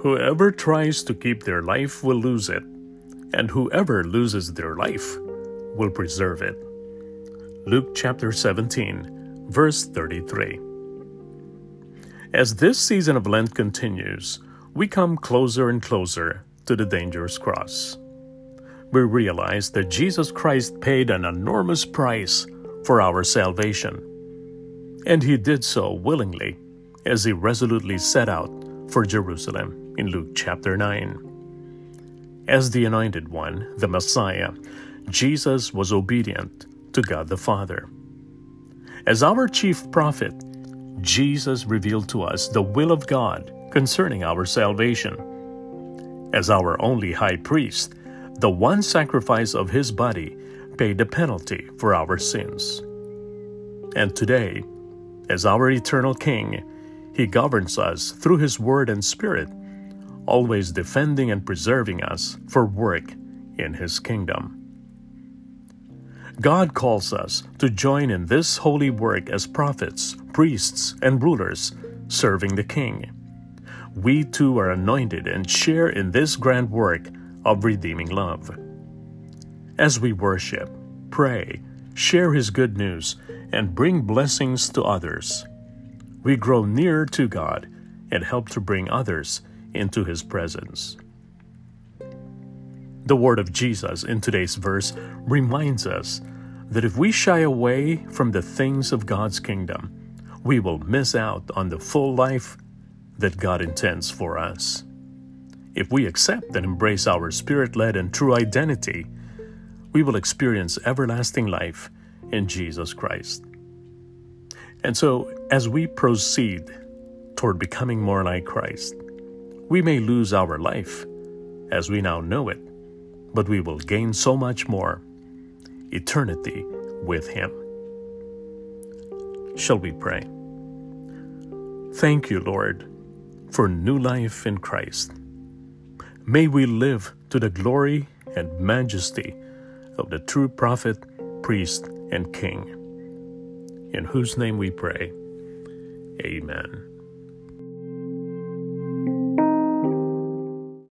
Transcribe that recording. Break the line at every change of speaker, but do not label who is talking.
Whoever tries to keep their life will lose it, and whoever loses their life will preserve it. Luke chapter 17, verse 33. As this season of Lent continues, we come closer and closer to the dangerous cross. We realize that Jesus Christ paid an enormous price for our salvation, and he did so willingly as he resolutely set out for Jerusalem in Luke chapter 9. As the Anointed One, the Messiah, Jesus was obedient to God the Father. As our chief prophet, Jesus revealed to us the will of God concerning our salvation. As our only high priest, the one sacrifice of his body paid the penalty for our sins. And today, as our eternal King, he governs us through his word and spirit, always defending and preserving us for work in his kingdom. God calls us to join in this holy work as prophets, priests, and rulers serving the King. We too are anointed and share in this grand work of redeeming love. As we worship, pray, share His good news, and bring blessings to others, we grow nearer to God and help to bring others into His presence. The word of Jesus in today's verse reminds us that if we shy away from the things of God's kingdom, we will miss out on the full life that God intends for us. If we accept and embrace our spirit led and true identity, we will experience everlasting life in Jesus Christ. And so, as we proceed toward becoming more like Christ, we may lose our life as we now know it, but we will gain so much more eternity with Him. Shall we pray? Thank you, Lord, for new life in Christ. May we live to the glory and majesty of the true prophet, priest, and king, in whose name we pray. Amen.